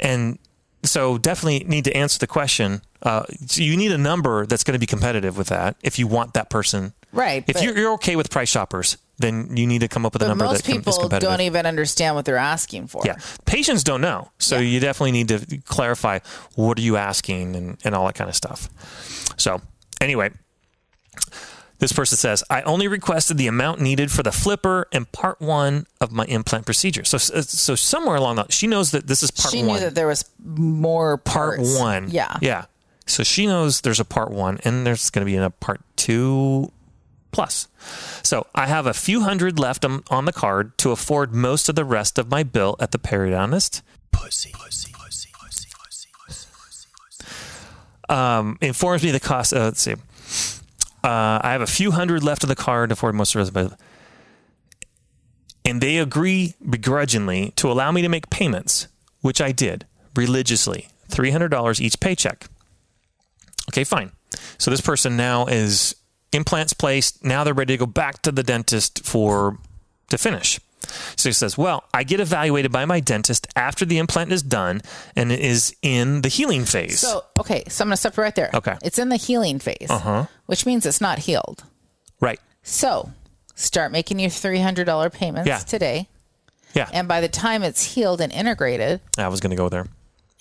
and so definitely need to answer the question. Uh, so you need a number that's going to be competitive with that if you want that person. Right, If you're, you're okay with price shoppers, then you need to come up with a number most that com- is people competitive. don't even understand what they're asking for. Yeah. Patients don't know. So you definitely need to clarify what are you asking and, and all that kind of stuff. So, anyway, this person says, I only requested the amount needed for the flipper and part one of my implant procedure. So, so somewhere along that, she knows that this is part she one. She knew that there was more part one. Yeah. Yeah. So she knows there's a part one and there's going to be a part two plus. So I have a few hundred left on, on the card to afford most of the rest of my bill at the periodontist. Pussy. Pussy. Pussy. Pussy. Pussy. Um, informs me the cost. Uh, let's see. Uh, I have a few hundred left of the card to afford most of it. and they agree begrudgingly to allow me to make payments, which I did religiously, $300 each paycheck. Okay, fine. So this person now is implants placed. Now they're ready to go back to the dentist for to finish. So he says, Well, I get evaluated by my dentist after the implant is done and it is in the healing phase. So okay, so I'm gonna stop right there. Okay. It's in the healing phase, uh-huh. which means it's not healed. right. So start making your three hundred dollar payments Yeah. today, Yeah. and by the time it's healed and integrated, I was going to go there.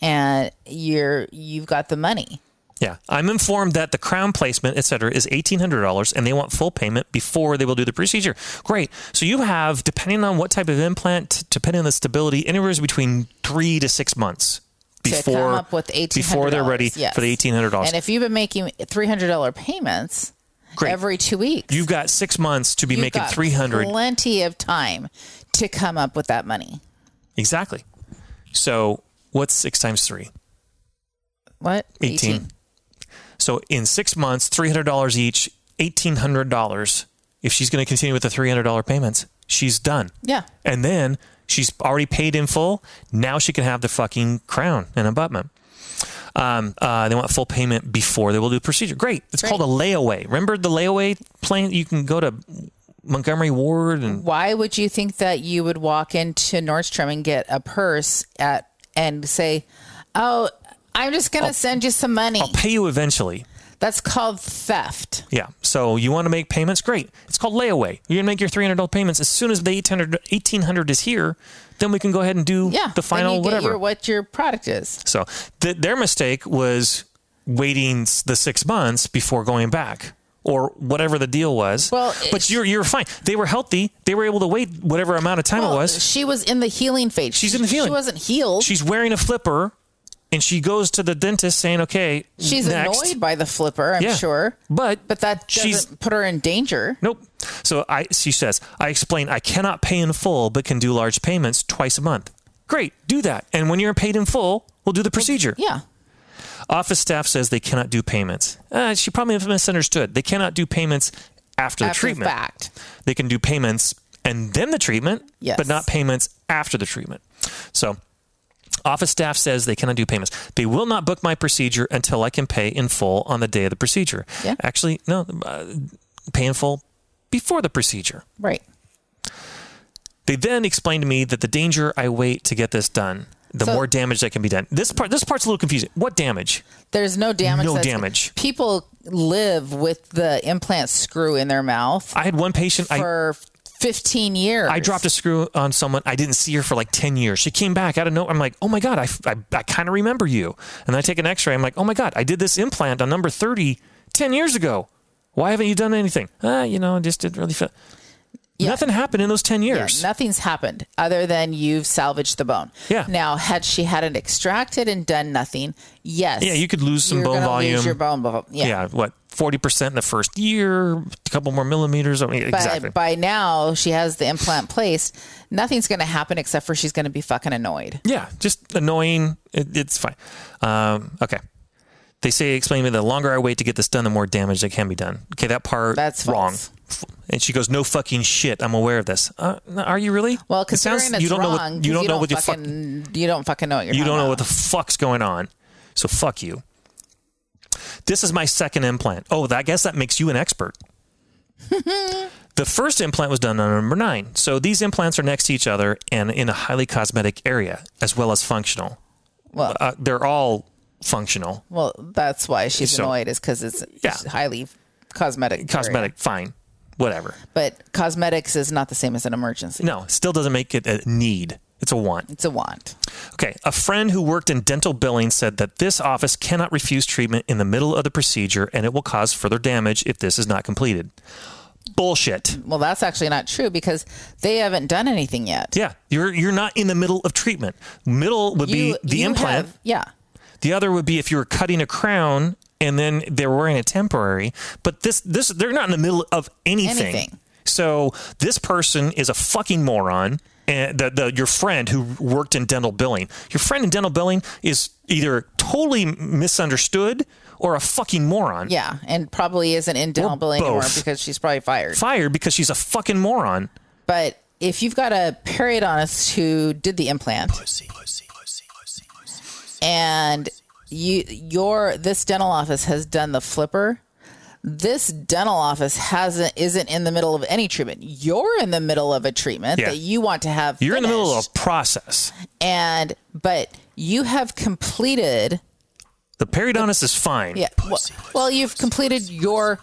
and you're you've got the money. Yeah. I'm informed that the crown placement, et cetera, is $1,800 and they want full payment before they will do the procedure. Great. So you have, depending on what type of implant, depending on the stability, anywhere between three to six months before, come up with eighteen before they're ready yes. for the $1,800. And if you've been making three hundred dollar payments Great. every two weeks, You've got six months to be you've making got 300 Plenty of time to come up with that money. Exactly. So what's six times three? What? 18. So in six months, $300 each, $1,800. If she's going to continue with the $300 payments, she's done. Yeah. And then she's already paid in full. Now she can have the fucking crown and abutment. Um, uh, they want full payment before they will do the procedure. Great. It's Great. called a layaway. Remember the layaway plan? You can go to Montgomery Ward and Why would you think that you would walk into Nordstrom and get a purse at and say, "Oh, I'm just going to send you some money." I'll pay you eventually. That's called theft. Yeah. So you want to make payments? Great. It's called layaway. You're going to make your $300 payments as soon as the 800, 1800 is here. Then we can go ahead and do Yeah. the final you whatever. Your, what your product is. so th- their mistake was waiting the six months before going back or whatever the deal was. Well, but you're you're fine. They were healthy. They were able to wait whatever amount of time Well, it was. She was in the healing phase. She's in the healing. She wasn't healed. She's wearing a flipper, and she goes to the dentist saying, "Okay, She's next. annoyed by the flipper, I'm Yeah. sure. But But that she's- doesn't put her in danger. Nope. So I she says, I explain I cannot pay in full but can do large payments twice a month. Great, do that. And when you're paid in full, we'll do the procedure. Yeah. Office staff says they cannot do payments. Uh, she probably misunderstood. They cannot do payments after the After the treatment. fact. They can do payments and then the treatment, Yes. but not payments after the treatment. So office staff says they cannot do payments. They will not book my procedure until I can pay in full on the day of the procedure. Yeah. Actually, no, uh, pay in full before the procedure. Right. They then explained to me that the danger I wait to get this done, the So- more damage that can be done. This part, this part's a little confusing. What damage? There's no damage. No damage. People live with the implant screw in their mouth I had one patient. I for 15 years. I dropped a screw on someone. I didn't see her for like 10 years. She came back out of nowhere. I'm like, oh my God, I, I, I kind of remember you. And I take an x ray. I'm like, oh my God, I did this implant on number 30 10 years ago. Why haven't you done anything? Ah, you know, I just didn't really feel. Yeah. Nothing happened in those 10 Yeah, years. nothing's happened other than you've salvaged the bone. Yeah. Now, had she hadn't extracted and done nothing, yes. Yeah, you could lose some bone volume. Lose your bone volume. Yeah. yeah. what, 40% in the first year, a couple more millimeters. I mean, But exactly. by now, she has the implant placed. Nothing's going to happen except for she's going to be fucking annoyed. Yeah, just annoying. It, it's fine. Um, okay. They say, explain to me, the longer I wait to get this done, the more damage that can be done. Okay, that part That's wrong. false. And she goes, "No fucking shit. I'm aware of this. Uh, are you really? Well, It sounds- it's you don't wrong, know what you don't know what you fuck, fucking you don't fucking know what you're you don't know what the fuck's going on. So fuck you. This is my second implant. Oh, I guess that makes you an expert. the first implant was done on number nine. So these implants are next to each other and in a highly cosmetic area as well as functional. well, Uh, they're all functional. well, that's why she's So- annoyed is because it's Yeah. highly cosmetic. Cosmetic, fine. Whatever. but cosmetics is not the same as an emergency. No, still doesn't make it a need. It's a want. It's a want. Okay, a friend who worked in dental billing said that this office cannot refuse treatment in the middle of the procedure and it will cause further damage if this is not completed. Bullshit. Well, that's actually not true because they haven't done anything yet. Yeah, you're you're not in the middle of treatment. Middle would You- be the you implant. have- yeah. The other would be if you were cutting a crown and then they're wearing a temporary. But this this they're not in the middle of anything. Anything. So this person is a fucking moron. And the, the your friend who worked in dental billing, your friend in dental billing is either totally misunderstood or a fucking moron. Yeah, and probably isn't in dental billing anymore because she's probably fired. Fired because she's a fucking moron. But if you've got a periodontist who did the implant, and you your this dental office has done the flipper, this dental office hasn't isn't in the middle of any treatment. You're in the middle of a treatment Yeah. that you want to have. You're in the middle of a process. and but you have completed. The periodontist is fine. Yeah. Well, well, you've completed your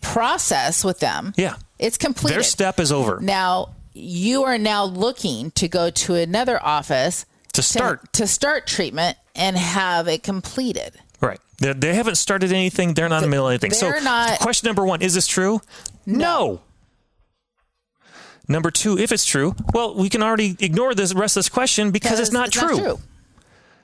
process with them. Yeah. It's completed. Their step is over. Now you are now looking to go to another office To start. to, start treatment and have it completed. Right. They, they haven't started anything. They're not in the middle of anything. So, not- question number one is this true? No. Number two, if it's true, well, we can already ignore this rest of this question because it's, not, true.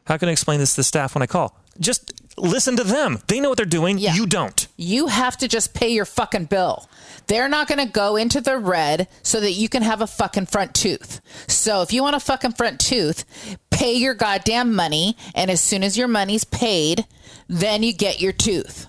How can I explain this to the staff when I call? Just listen to them. They know what they're doing. Yeah. You don't. You have to just pay your fucking bill. They're not going to go into the red so that you can have a fucking front tooth. So if you want a fucking front tooth, pay your goddamn money. And as soon as your money's paid, then you get your tooth.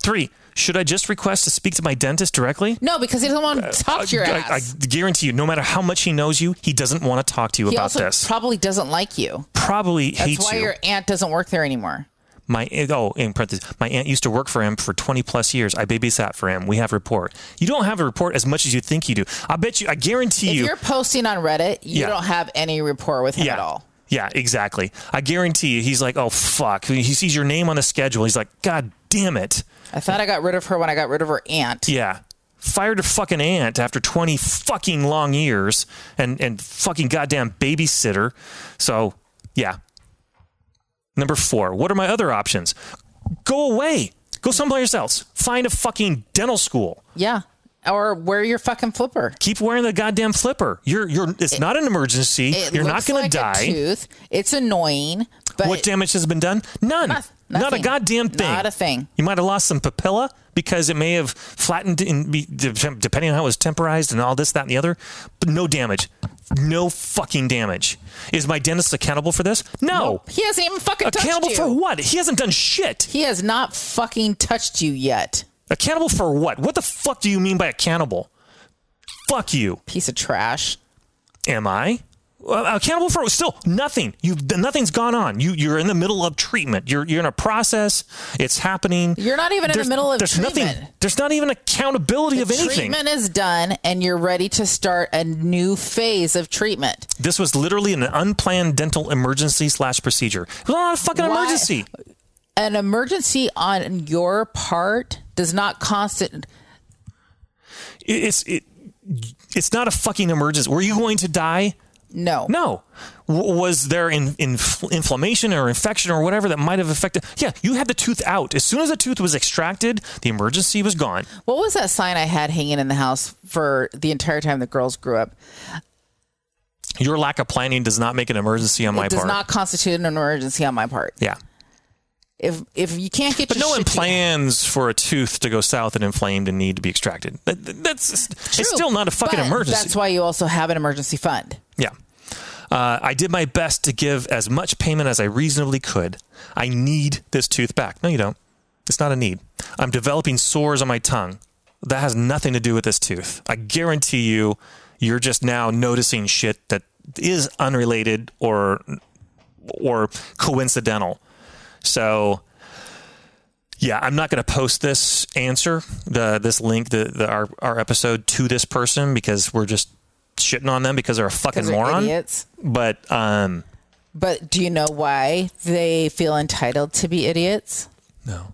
Three, should I just request to speak to my dentist directly? No, because he doesn't want to uh, talk to your I, ass. I guarantee you, no matter how much he knows you, he doesn't want to talk to you he about also this. probably doesn't like you. Probably That's hates why you. your aunt doesn't work there anymore. My oh, in parentheses, my aunt used to work for him for 20 plus years. I babysat for him. We have report. You don't have a report as much as you think you do. I bet you. I guarantee If you. If you're posting on Reddit, you Yeah. don't have any rapport with him yeah. at all. Yeah, exactly. I guarantee you. He's like, oh fuck. He sees your name on the schedule. He's like, God damn it. I thought I got rid of her when I got rid of her aunt. Yeah. Fired a fucking aunt after 20 fucking long years and, and fucking goddamn babysitter. So, yeah. Number four, what are my other options? Go away. Go someplace else. Find a fucking dental school. Yeah. Or wear your fucking flipper. Keep wearing the goddamn flipper. You're you're it's not an emergency. It You're not going like to die. tooth. It's annoying, but What damage has been done? None. Noth- Not a goddamn thing. Not a thing. You might have lost some papilla because it may have flattened in depending on how it was temporized and all this, that, and the other. But no damage. No fucking damage. Is my dentist accountable for this? No. he hasn't even fucking touched Accountable for what? He hasn't done shit. He has not fucking touched you yet. Accountable for what? What the fuck do you mean by accountable? Fuck you. Piece of trash. Am I? Accountable for still nothing. You've nothing's gone on. You you're in the middle of treatment. You're you're in a process. It's happening. You're not even in the middle of there's treatment. Nothing, there's not even accountability of anything. Treatment is done, and you're ready to start a new phase of treatment. This was literally an unplanned dental emergency slash procedure. It was not a fucking Why- emergency. An emergency on your part does not constant. It's it, it's not a fucking emergency. Were you going to die? No. No. W- was there in, in, inflammation or infection or whatever that might have affected? Yeah, you had the tooth out. As soon as the tooth was extracted, the emergency was gone. What was that sign I had hanging in the house for the entire time the girls grew up? Your lack of planning does not make an emergency on my part. it does not constitute an emergency on my part. yeah. If if you can't get But no one shit together- plans for a tooth to go south and inflamed and need to be extracted. That, that's it's still not a fucking emergency. That's why you also have an emergency fund. Yeah. Uh, I did my best to give as much payment as I reasonably could. I need this tooth back. No, you don't. It's not a need. I'm developing sores on my tongue. That has nothing to do with this tooth. I guarantee you, you're just now noticing shit that is unrelated or or coincidental. So, yeah, I'm not going to post this answer, the this link, the, the our our episode to this person because we're just shitting on them because they're a fucking they're moron. idiots. But um, But do you know why they feel entitled to be idiots? no,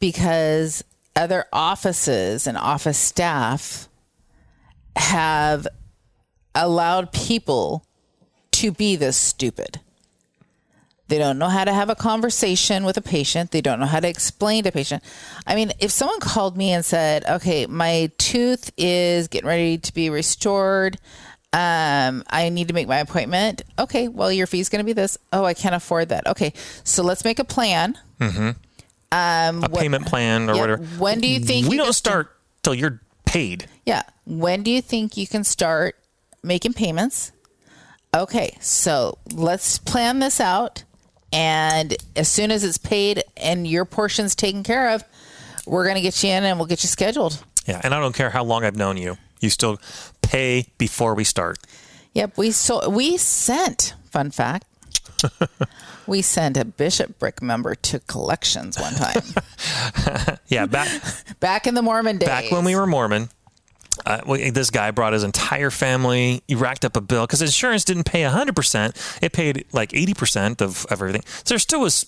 Because other offices and office staff have allowed people to be this stupid. They don't know how to have a conversation with a patient. They don't know how to explain to a patient. I mean, if someone called me and said, "Okay, my tooth is getting ready to be restored. Um, I need to make my appointment." Okay, well, your fee's going to be this. Oh, I can't afford that. Okay, so let's make a plan. Mm-hmm. Um, a payment plan or Yep. whatever. When do you think we you don't start till you're paid? Yeah. When do you think you can start making payments? Okay, so let's plan this out. And as soon as it's paid and your portion's taken care of, we're going to get you in and we'll get you scheduled. Yeah, and I don't care how long I've known you. You still pay before we start. Yep, we so we sent. Fun fact: we sent a bishopric member to collections one time. Yeah, back Back in the Mormon days. back when we were Mormon. Uh, this guy brought his entire family. He racked up a bill because insurance didn't pay 100%. It paid like 80% of, of everything. So there still was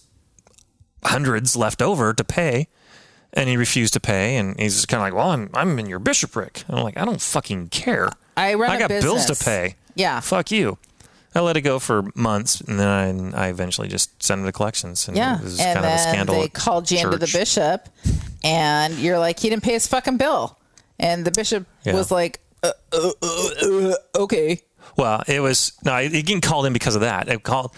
hundreds left over to pay. And he refused to pay. And he's kind of like, well, I'm, I'm in your bishopric. And I'm like, I don't fucking care. I run I got bills to pay. Yeah. Fuck you. I let it go for months, and then I, I eventually just sent him to collections. And Yeah. it was And kind of a scandal. they called you into the bishop, and you're like, he didn't pay his fucking bill. And the bishop Yeah. was like, uh, uh, uh, uh, okay. Well, it was no, I didn't call in because of that. I called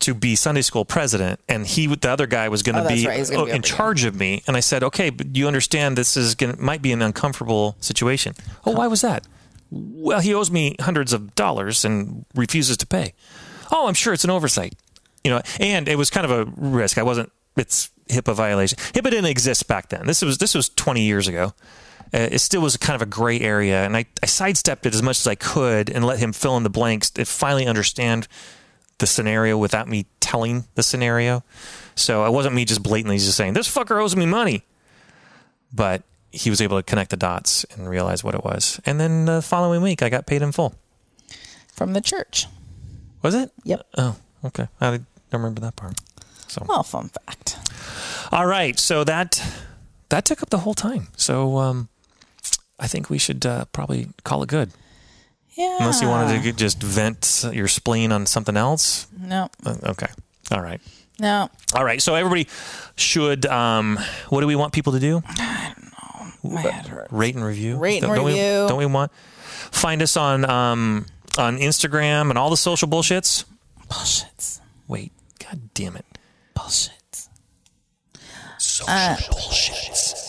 to be Sunday school president, and he, the other guy, was going to Oh, that's be, right. Gonna oh, be in charge of me. And I said, okay, but you understand this is going might be an uncomfortable situation. Oh, why was that? Well, he owes me hundreds of dollars and refuses to pay. Oh, I'm sure it's an oversight. You know, and it was kind of a risk. I wasn't. It's HIPAA violation. HIPAA didn't exist back then. This was this was 20 years ago. Uh, it still was kind of a gray area, and I, I sidestepped it as much as I could and let him fill in the blanks to finally understand the scenario without me telling the scenario. So it wasn't me just blatantly just saying this fucker owes me money, but he was able to connect the dots and realize what it was. And then the following week, I got paid in full. From the church. Was it? Yep. Oh, okay. I don't remember that part. So Well, fun fact. all right, so that that took up the whole time. So um, I think we should uh, probably call it good. Yeah. Unless you wanted to just vent your spleen on something else. No, Uh, Okay. All right. no. All right. So everybody should. Um, what do we want people to do? I don't know. My head hurts. Rate and review. Rate and don't, don't We, review. don't we want? Find us on um, on Instagram and all the social bullshits. Bullshits. Wait. God damn it. Bullshits. Social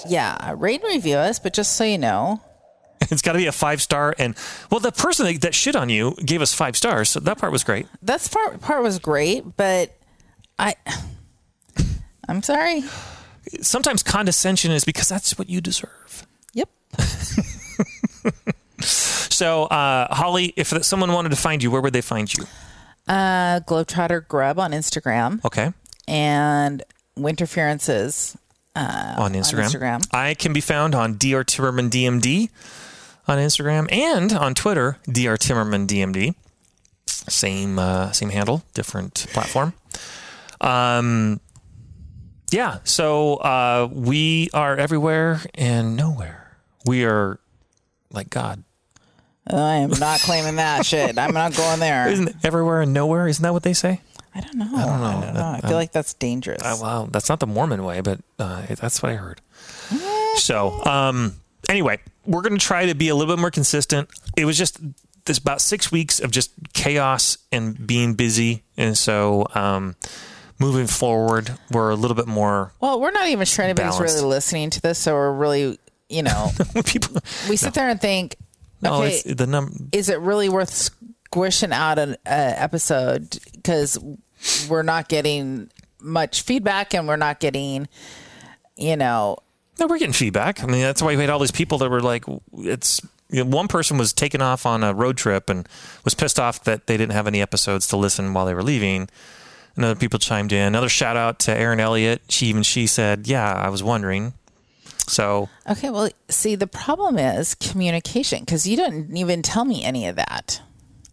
Yeah, rate and review us, but just so you know, It's got to be a five star. And well, the person that, that shit on you gave us five stars, so that part was great. That part part was great, but I I'm sorry. Sometimes condescension is because that's what you deserve. Yep. So, uh, Holly, if someone wanted to find you, where would they find you? Uh Globetrotter Grub on Instagram Okay. and Winterferences. On Instagram. Instagram. I can be found on Dr. Timmerman DMD on Instagram and on Twitter, Dr. Timmerman DMD. Same uh, same handle, different platform. Um, yeah. So uh, we are everywhere and nowhere. We are like God. I am not claiming that shit. I'm not going there. Isn't it everywhere and nowhere? Isn't that what they say? I don't know. I don't know. I, feel like that's dangerous. Uh, well, that's not the Mormon way, but uh, that's what I heard. So, um, anyway, we're going to try to be a little bit more consistent. It was just this about six weeks of just chaos and being busy, and so um, moving forward, we're a little bit more well, we're not even sure anybody's Balanced. really listening to this, so we're really, you know, people. we sit there and think, No, okay, it's the num. is it really worth squishing out an uh, episode because we're not getting much feedback and we're not getting, you know, No, we're getting feedback. I mean, that's why we had all these people that were like, it's. You know, one person was taken off on a road trip and was pissed off that they didn't have any episodes to listen while they were leaving. And other people chimed in. Another shout out to Erin Elliott. She even she said, "Yeah, I was wondering." So okay, well, see, the problem is communication because you didn't even tell me any of that.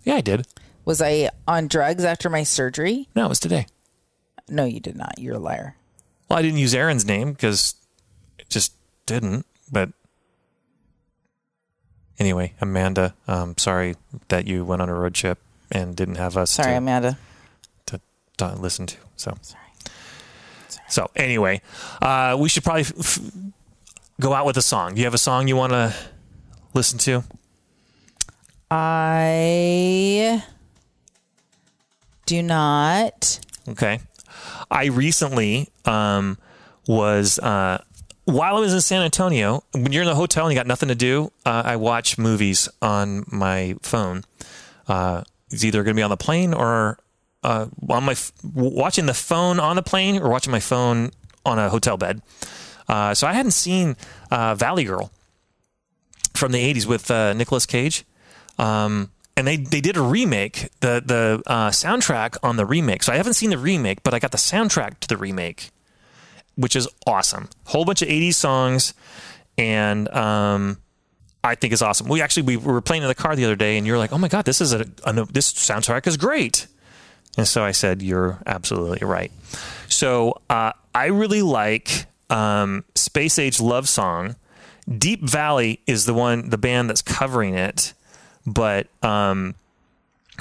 yeah, I did. Was I on drugs after my surgery? No, it was today. No, you did not. You're a liar. Well, I didn't use Erin's name because it just didn't. But anyway, Amanda, um, sorry that you went on a road trip and didn't have us. Sorry, to, Amanda. to, to listen to. So, sorry. so anyway, uh, we should probably f- f- go out with a song. Do you have a song you want to listen to? I do not. Okay. I recently um, was uh, while I was in San Antonio. When you're in the hotel and you got nothing to do, uh, I watch movies on my phone. Uh, it's either going to be on the plane or uh, on my f- watching the phone on the plane or watching my phone on a hotel bed. Uh, so I hadn't seen uh, Valley Girl from the '80s with uh, Nicolas Cage. Um, and they they did a remake, the the uh, soundtrack on the remake. So I haven't seen the remake, but I got the soundtrack to the remake, which is awesome. Whole bunch of '80s songs, and um, I think is awesome. We actually we were playing in the car the other day, and you're like, "Oh my god, this is a, a this soundtrack is great." And so I said, "You're absolutely right." So uh, I really like um, Space Age Love Song. Deep Valley is the one, the band that's covering it, but um,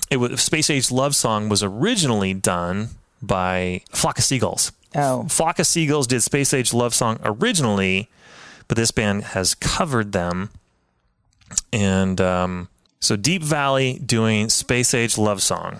it was Space Age Love Song was originally done by Flock of Seagulls. Oh. Flock of Seagulls did Space Age Love Song originally, but this band has covered them. And um, so Deep Valley doing Space Age Love Song.